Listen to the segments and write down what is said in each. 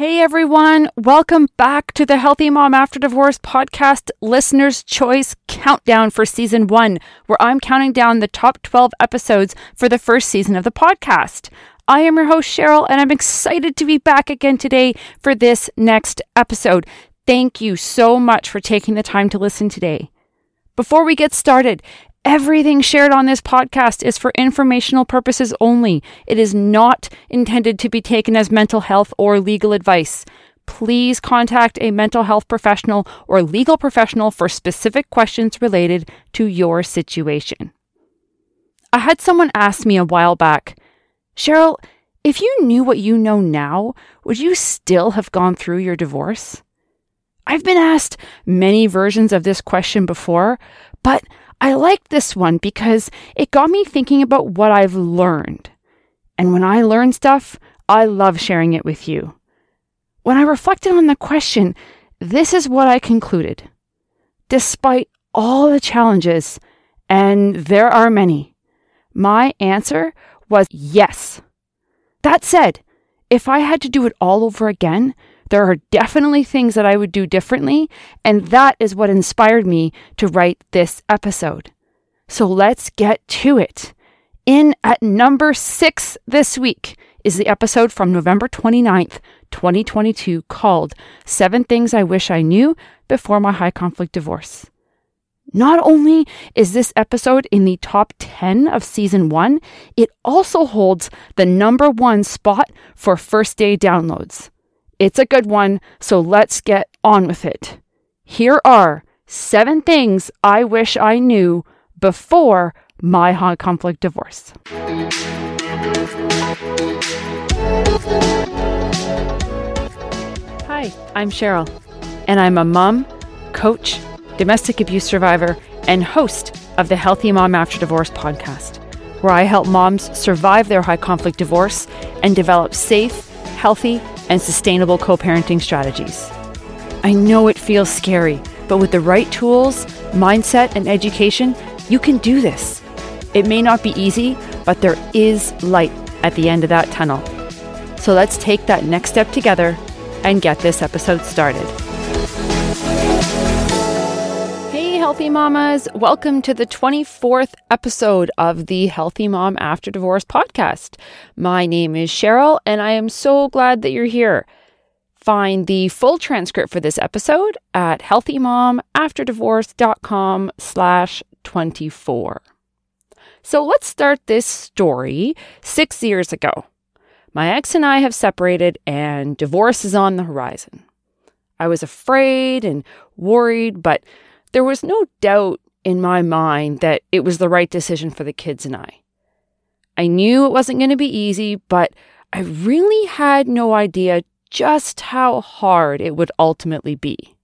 Hey everyone, welcome back to the Healthy Mom After Divorce podcast Listener's Choice Countdown for Season 1, where I'm counting down the top 12 episodes for the first season of the podcast. I am your host, Sheryl, and I'm excited to be back again today for this next episode. Thank you so much for taking the time to listen today. Before we get started, Everything shared on this podcast is for informational purposes only. It is not intended to be taken as mental health or legal advice. Please contact a mental health professional or legal professional for specific questions related to your situation. I had someone ask me a while back, Sheryl, if you knew what you know now, would you still have gone through your divorce? I've been asked many versions of this question before, but I liked this one because it got me thinking about what I've learned. And when I learn stuff, I love sharing it with you. When I reflected on the question, this is what I concluded. Despite all the challenges, and there are many, my answer was yes. That said, if I had to do it all over again, there are definitely things that I would do differently, and that is what inspired me to write this episode. So let's get to it. In at number six this week is the episode from November 29th, 2022, called Seven Things I Wish I Knew Before My High Conflict Divorce. Not only is this episode in the top 10 of season one, it also holds the number one spot for first day downloads. It's a good one, so let's get on with it. Here are seven things I wish I knew before my high conflict divorce. Hi, I'm Sheryl, and I'm a mom, coach, domestic abuse survivor, and host of the Healthy Mom After Divorce podcast, where I help moms survive their high conflict divorce and develop safe, healthy, and sustainable co parenting strategies. I know it feels scary, but with the right tools, mindset, and education, you can do this. It may not be easy, but there is light at the end of that tunnel. So let's take that next step together and get this episode started. Healthy mamas. Welcome to the 24th episode of the Healthy Mom After Divorce podcast. My name is Sheryl, and I am so glad that you're here. Find the full transcript for this episode at healthymomafterdivorce.com slash 24. So let's start this story six years ago. My ex and I have separated, and divorce is on the horizon. I was afraid and worried, but there was no doubt in my mind that it was the right decision for the kids and I. I knew it wasn't going to be easy, but I really had no idea just how hard it would ultimately be.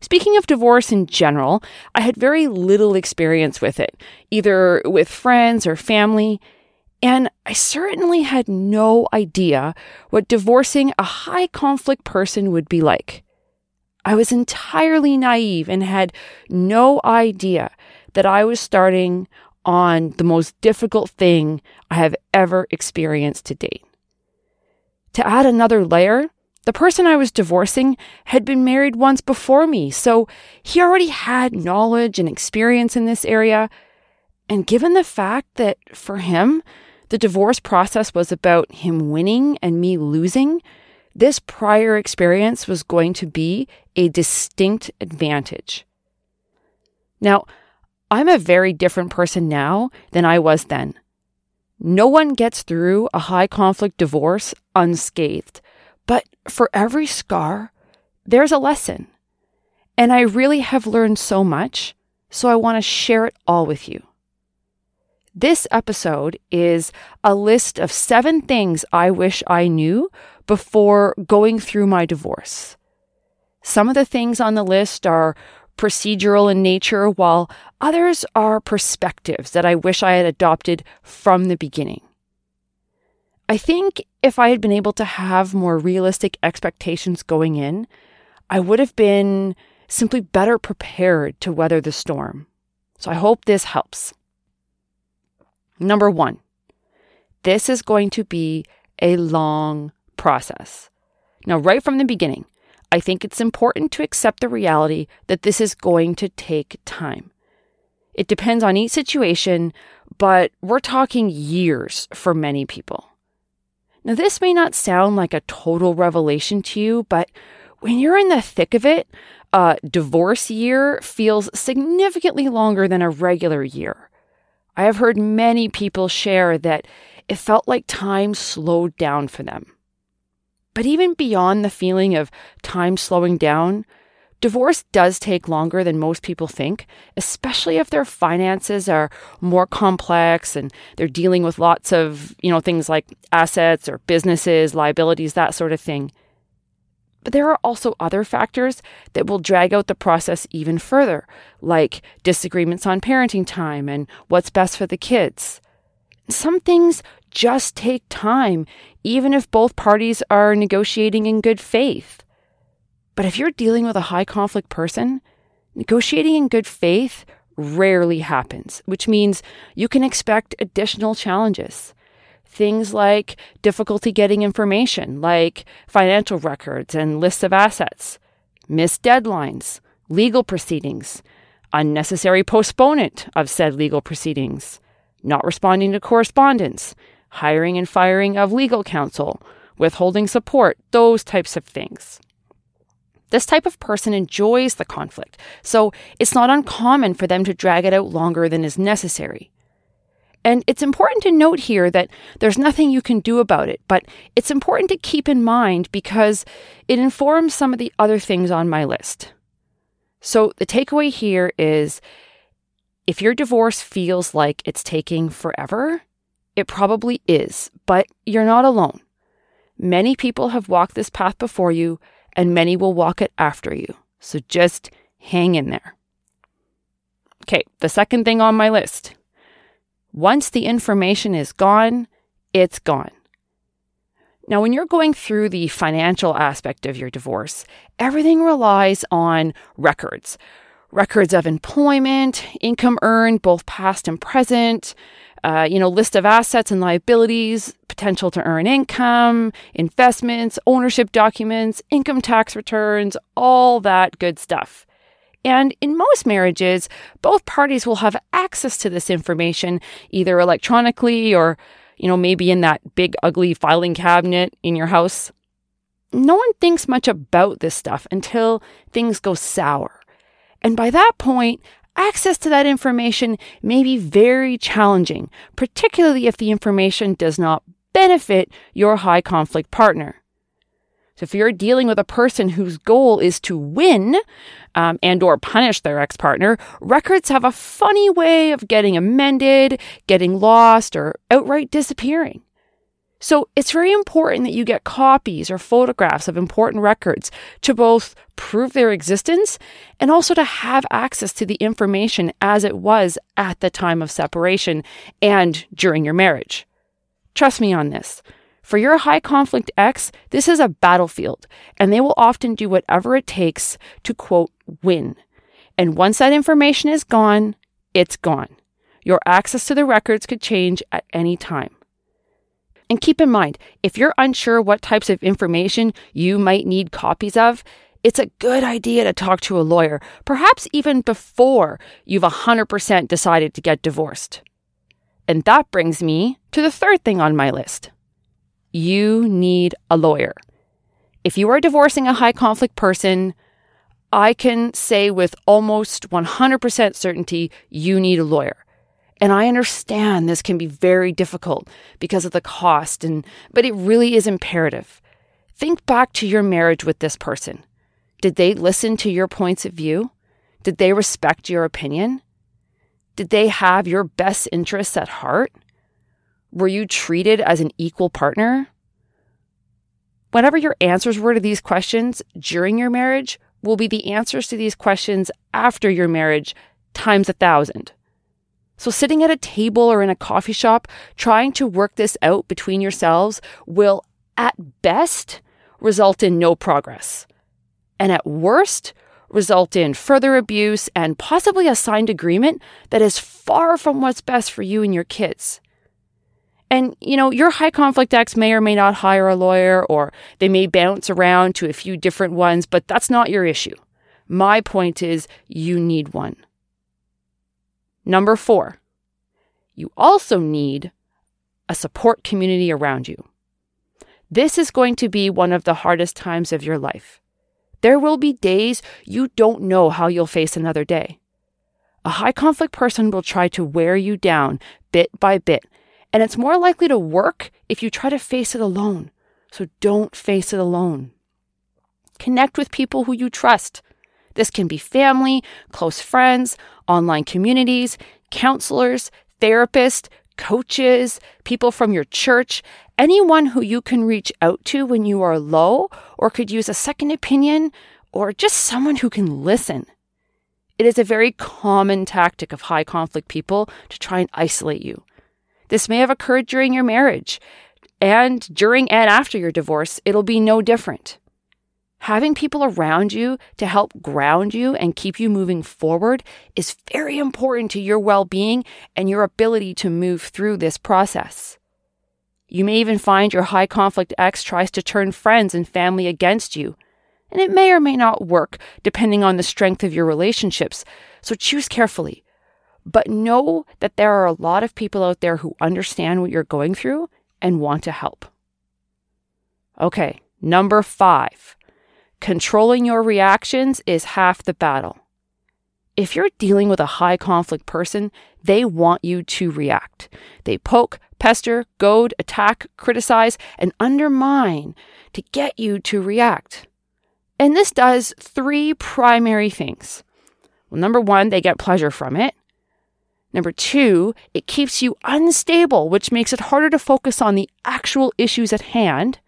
Speaking of divorce in general, I had very little experience with it, either with friends or family, and I certainly had no idea what divorcing a high conflict person would be like. I was entirely naive and had no idea that I was starting on the most difficult thing I have ever experienced to date. To add another layer, the person I was divorcing had been married once before me, so he already had knowledge and experience in this area. And given the fact that for him, the divorce process was about him winning and me losing, this prior experience was going to be a distinct advantage. Now, I'm a very different person now than I was then. No one gets through a high conflict divorce unscathed. But for every scar, there's a lesson. And I really have learned so much, so I want to share it all with you. This episode is a list of seven things I wish I knew before going through my divorce. Some of the things on the list are procedural in nature, while others are perspectives that I wish I had adopted from the beginning. I think if I had been able to have more realistic expectations going in, I would have been simply better prepared to weather the storm. So I hope this helps. Number one, this is going to be a long process. Now, right from the beginning, I think it's important to accept the reality that this is going to take time. It depends on each situation, but we're talking years for many people. Now, this may not sound like a total revelation to you, but when you're in the thick of it, a divorce year feels significantly longer than a regular year. I have heard many people share that it felt like time slowed down for them. But even beyond the feeling of time slowing down, divorce does take longer than most people think, especially if their finances are more complex and they're dealing with lots of, you know, things like assets or businesses, liabilities, that sort of thing. But there are also other factors that will drag out the process even further, like disagreements on parenting time and what's best for the kids. Some things just take time, even if both parties are negotiating in good faith. But if you're dealing with a high conflict person, negotiating in good faith rarely happens, which means you can expect additional challenges. Things like difficulty getting information, like financial records and lists of assets, missed deadlines, legal proceedings, unnecessary postponement of said legal proceedings, not responding to correspondence, hiring and firing of legal counsel, withholding support, those types of things. This type of person enjoys the conflict, so it's not uncommon for them to drag it out longer than is necessary. And it's important to note here that there's nothing you can do about it, but it's important to keep in mind because it informs some of the other things on my list. So the takeaway here is if your divorce feels like it's taking forever, it probably is, but you're not alone. Many people have walked this path before you, and many will walk it after you. So just hang in there. Okay, the second thing on my list. Once the information is gone, it's gone. Now, when you're going through the financial aspect of your divorce, everything relies on records records of employment, income earned, both past and present, uh, you know, list of assets and liabilities, potential to earn income, investments, ownership documents, income tax returns, all that good stuff. And in most marriages, both parties will have access to this information either electronically or, you know, maybe in that big ugly filing cabinet in your house. No one thinks much about this stuff until things go sour. And by that point, access to that information may be very challenging, particularly if the information does not benefit your high conflict partner. So if you're dealing with a person whose goal is to win um, and or punish their ex-partner, records have a funny way of getting amended, getting lost, or outright disappearing. So it's very important that you get copies or photographs of important records to both prove their existence and also to have access to the information as it was at the time of separation and during your marriage. Trust me on this. For your high conflict ex, this is a battlefield, and they will often do whatever it takes to quote, win. And once that information is gone, it's gone. Your access to the records could change at any time. And keep in mind, if you're unsure what types of information you might need copies of, it's a good idea to talk to a lawyer, perhaps even before you've 100% decided to get divorced. And that brings me to the third thing on my list you need a lawyer. If you are divorcing a high conflict person, I can say with almost 100% certainty you need a lawyer. And I understand this can be very difficult because of the cost and but it really is imperative. Think back to your marriage with this person. Did they listen to your points of view? Did they respect your opinion? Did they have your best interests at heart? Were you treated as an equal partner? Whatever your answers were to these questions during your marriage will be the answers to these questions after your marriage times a thousand. So, sitting at a table or in a coffee shop trying to work this out between yourselves will, at best, result in no progress. And at worst, result in further abuse and possibly a signed agreement that is far from what's best for you and your kids. And, you know, your high conflict ex may or may not hire a lawyer or they may bounce around to a few different ones, but that's not your issue. My point is you need one. Number four, you also need a support community around you. This is going to be one of the hardest times of your life. There will be days you don't know how you'll face another day. A high conflict person will try to wear you down bit by bit, and it's more likely to work if you try to face it alone. So don't face it alone. Connect with people who you trust. This can be family, close friends, online communities, counselors, therapists, coaches, people from your church, anyone who you can reach out to when you are low or could use a second opinion or just someone who can listen. It is a very common tactic of high conflict people to try and isolate you. This may have occurred during your marriage, and during and after your divorce, it'll be no different. Having people around you to help ground you and keep you moving forward is very important to your well being and your ability to move through this process. You may even find your high conflict ex tries to turn friends and family against you. And it may or may not work depending on the strength of your relationships, so choose carefully. But know that there are a lot of people out there who understand what you're going through and want to help. Okay, number five controlling your reactions is half the battle. If you're dealing with a high conflict person, they want you to react. They poke, pester, goad, attack, criticize, and undermine to get you to react. And this does three primary things. Well, number one, they get pleasure from it. Number two, it keeps you unstable, which makes it harder to focus on the actual issues at hand.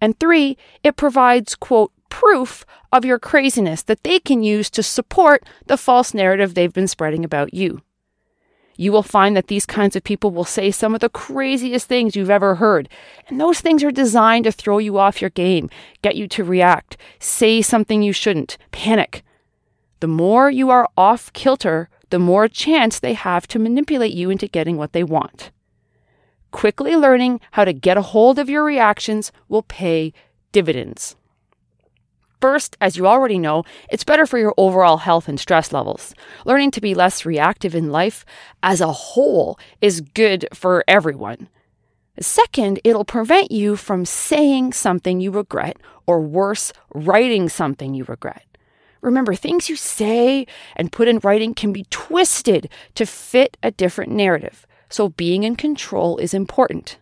And three, it provides, quote, proof of your craziness that they can use to support the false narrative they've been spreading about you. You will find that these kinds of people will say some of the craziest things you've ever heard. And those things are designed to throw you off your game, get you to react, say something you shouldn't, panic. The more you are off kilter, the more chance they have to manipulate you into getting what they want. Quickly learning how to get a hold of your reactions will pay dividends. First, as you already know, it's better for your overall health and stress levels. Learning to be less reactive in life as a whole is good for everyone. Second, it'll prevent you from saying something you regret, or worse, writing something you regret. Remember, things you say and put in writing can be twisted to fit a different narrative, so being in control is important.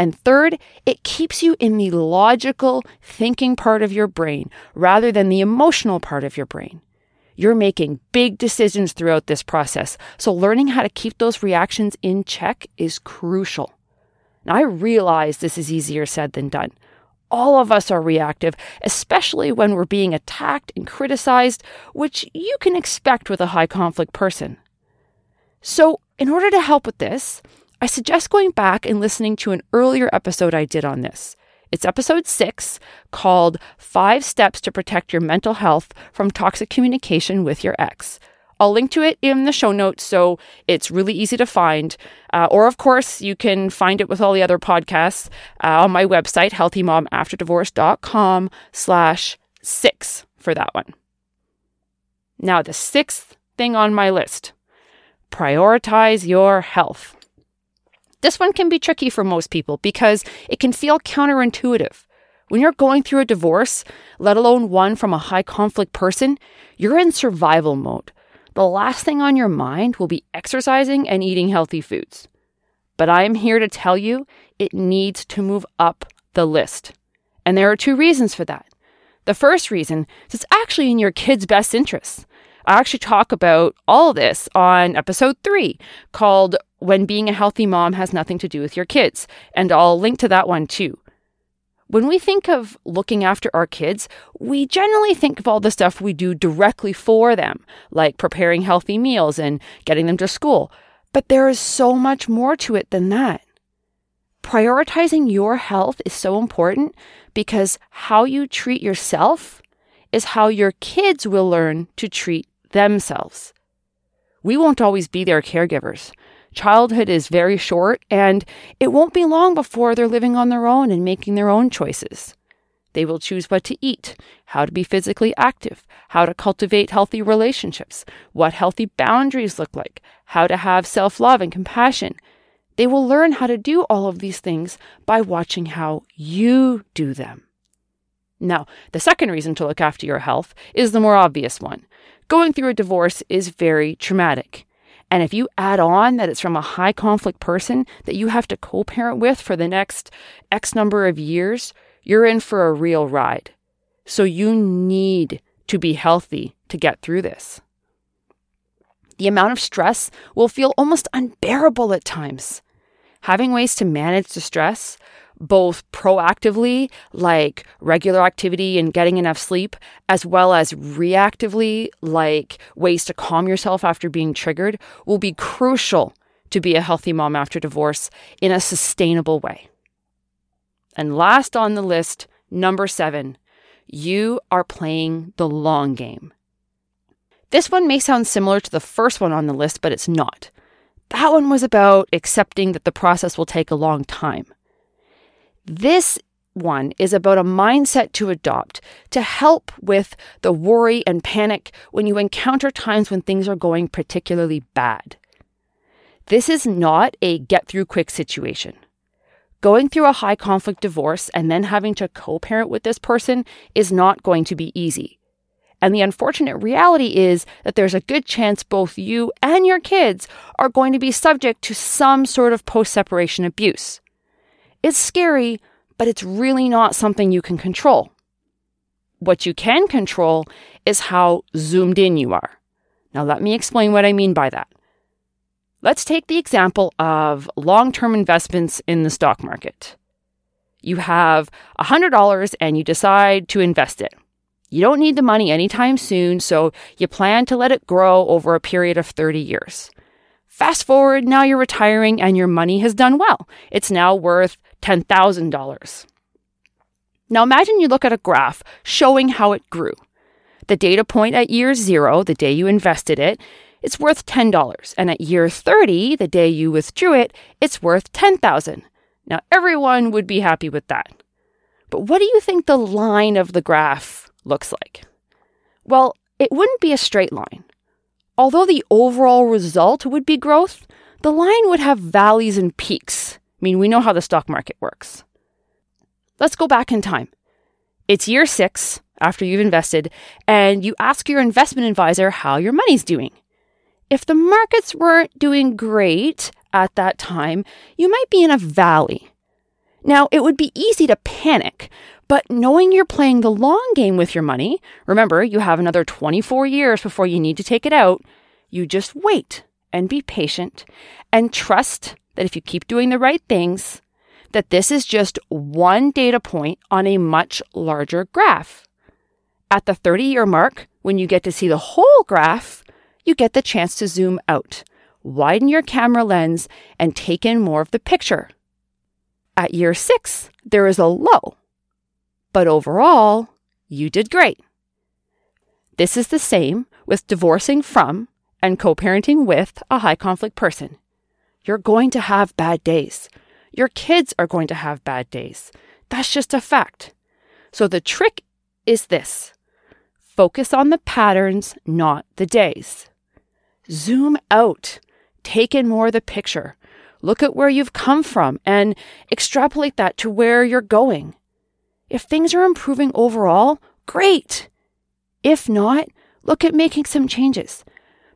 And third, it keeps you in the logical thinking part of your brain rather than the emotional part of your brain. You're making big decisions throughout this process, so learning how to keep those reactions in check is crucial. Now, I realize this is easier said than done. All of us are reactive, especially when we're being attacked and criticized, which you can expect with a high conflict person. So, in order to help with this, I suggest going back and listening to an earlier episode I did on this. It's episode six called Five Steps to Protect Your Mental Health from Toxic Communication with Your Ex. I'll link to it in the show notes so it's really easy to find. Uh, or, of course, you can find it with all the other podcasts uh, on my website, healthymomafterdivorce.com slash six for that one. Now, the sixth thing on my list prioritize your health. This one can be tricky for most people because it can feel counterintuitive. When you're going through a divorce, let alone one from a high conflict person, you're in survival mode. The last thing on your mind will be exercising and eating healthy foods. But I am here to tell you it needs to move up the list. And there are two reasons for that. The first reason is it's actually in your kids' best interests. I actually talk about all this on episode three called When Being a Healthy Mom Has Nothing to Do with Your Kids. And I'll link to that one too. When we think of looking after our kids, we generally think of all the stuff we do directly for them, like preparing healthy meals and getting them to school. But there is so much more to it than that. Prioritizing your health is so important because how you treat yourself is how your kids will learn to treat themselves. We won't always be their caregivers. Childhood is very short, and it won't be long before they're living on their own and making their own choices. They will choose what to eat, how to be physically active, how to cultivate healthy relationships, what healthy boundaries look like, how to have self love and compassion. They will learn how to do all of these things by watching how you do them. Now, the second reason to look after your health is the more obvious one. Going through a divorce is very traumatic. And if you add on that it's from a high conflict person that you have to co parent with for the next X number of years, you're in for a real ride. So you need to be healthy to get through this. The amount of stress will feel almost unbearable at times. Having ways to manage the stress, both proactively, like regular activity and getting enough sleep, as well as reactively, like ways to calm yourself after being triggered, will be crucial to be a healthy mom after divorce in a sustainable way. And last on the list, number seven, you are playing the long game. This one may sound similar to the first one on the list, but it's not. That one was about accepting that the process will take a long time. This one is about a mindset to adopt to help with the worry and panic when you encounter times when things are going particularly bad. This is not a get through quick situation. Going through a high conflict divorce and then having to co parent with this person is not going to be easy. And the unfortunate reality is that there's a good chance both you and your kids are going to be subject to some sort of post separation abuse. It's scary, but it's really not something you can control. What you can control is how zoomed in you are. Now, let me explain what I mean by that. Let's take the example of long term investments in the stock market. You have $100 and you decide to invest it. You don't need the money anytime soon, so you plan to let it grow over a period of 30 years. Fast forward, now you're retiring and your money has done well. It's now worth $10,000. Now imagine you look at a graph showing how it grew. The data point at year zero, the day you invested it, it's worth $10. And at year 30, the day you withdrew it, it's worth 10,000. Now everyone would be happy with that. But what do you think the line of the graph looks like? Well, it wouldn't be a straight line. Although the overall result would be growth, the line would have valleys and peaks. I mean, we know how the stock market works. Let's go back in time. It's year six after you've invested, and you ask your investment advisor how your money's doing. If the markets weren't doing great at that time, you might be in a valley. Now, it would be easy to panic, but knowing you're playing the long game with your money, remember, you have another 24 years before you need to take it out, you just wait and be patient and trust that if you keep doing the right things, that this is just one data point on a much larger graph. At the 30 year mark, when you get to see the whole graph, you get the chance to zoom out, widen your camera lens, and take in more of the picture. At year six, there is a low, but overall, you did great. This is the same with divorcing from and co parenting with a high conflict person. You're going to have bad days. Your kids are going to have bad days. That's just a fact. So the trick is this focus on the patterns, not the days. Zoom out, take in more of the picture. Look at where you've come from and extrapolate that to where you're going. If things are improving overall, great. If not, look at making some changes.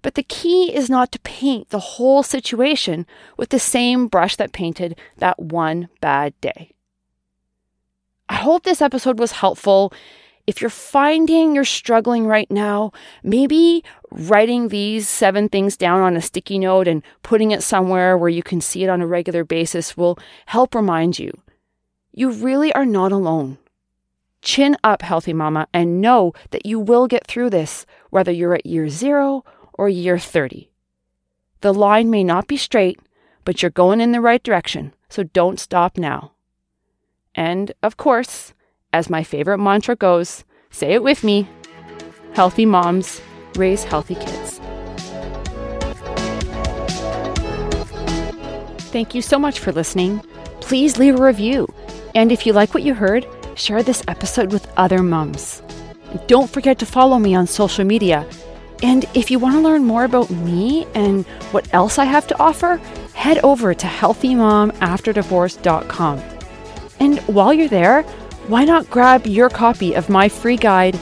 But the key is not to paint the whole situation with the same brush that painted that one bad day. I hope this episode was helpful. If you're finding you're struggling right now, maybe writing these seven things down on a sticky note and putting it somewhere where you can see it on a regular basis will help remind you. You really are not alone. Chin up, healthy mama, and know that you will get through this, whether you're at year zero or year 30. The line may not be straight, but you're going in the right direction, so don't stop now. And of course, as my favorite mantra goes, say it with me healthy moms raise healthy kids. Thank you so much for listening. Please leave a review. And if you like what you heard, share this episode with other mums. Don't forget to follow me on social media. And if you want to learn more about me and what else I have to offer, head over to healthymomafterdivorce.com. And while you're there, why not grab your copy of my free guide,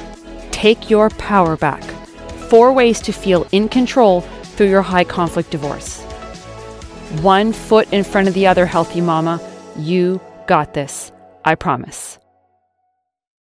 Take Your Power Back Four Ways to Feel in Control Through Your High Conflict Divorce. One foot in front of the other, healthy mama. You got this. I promise.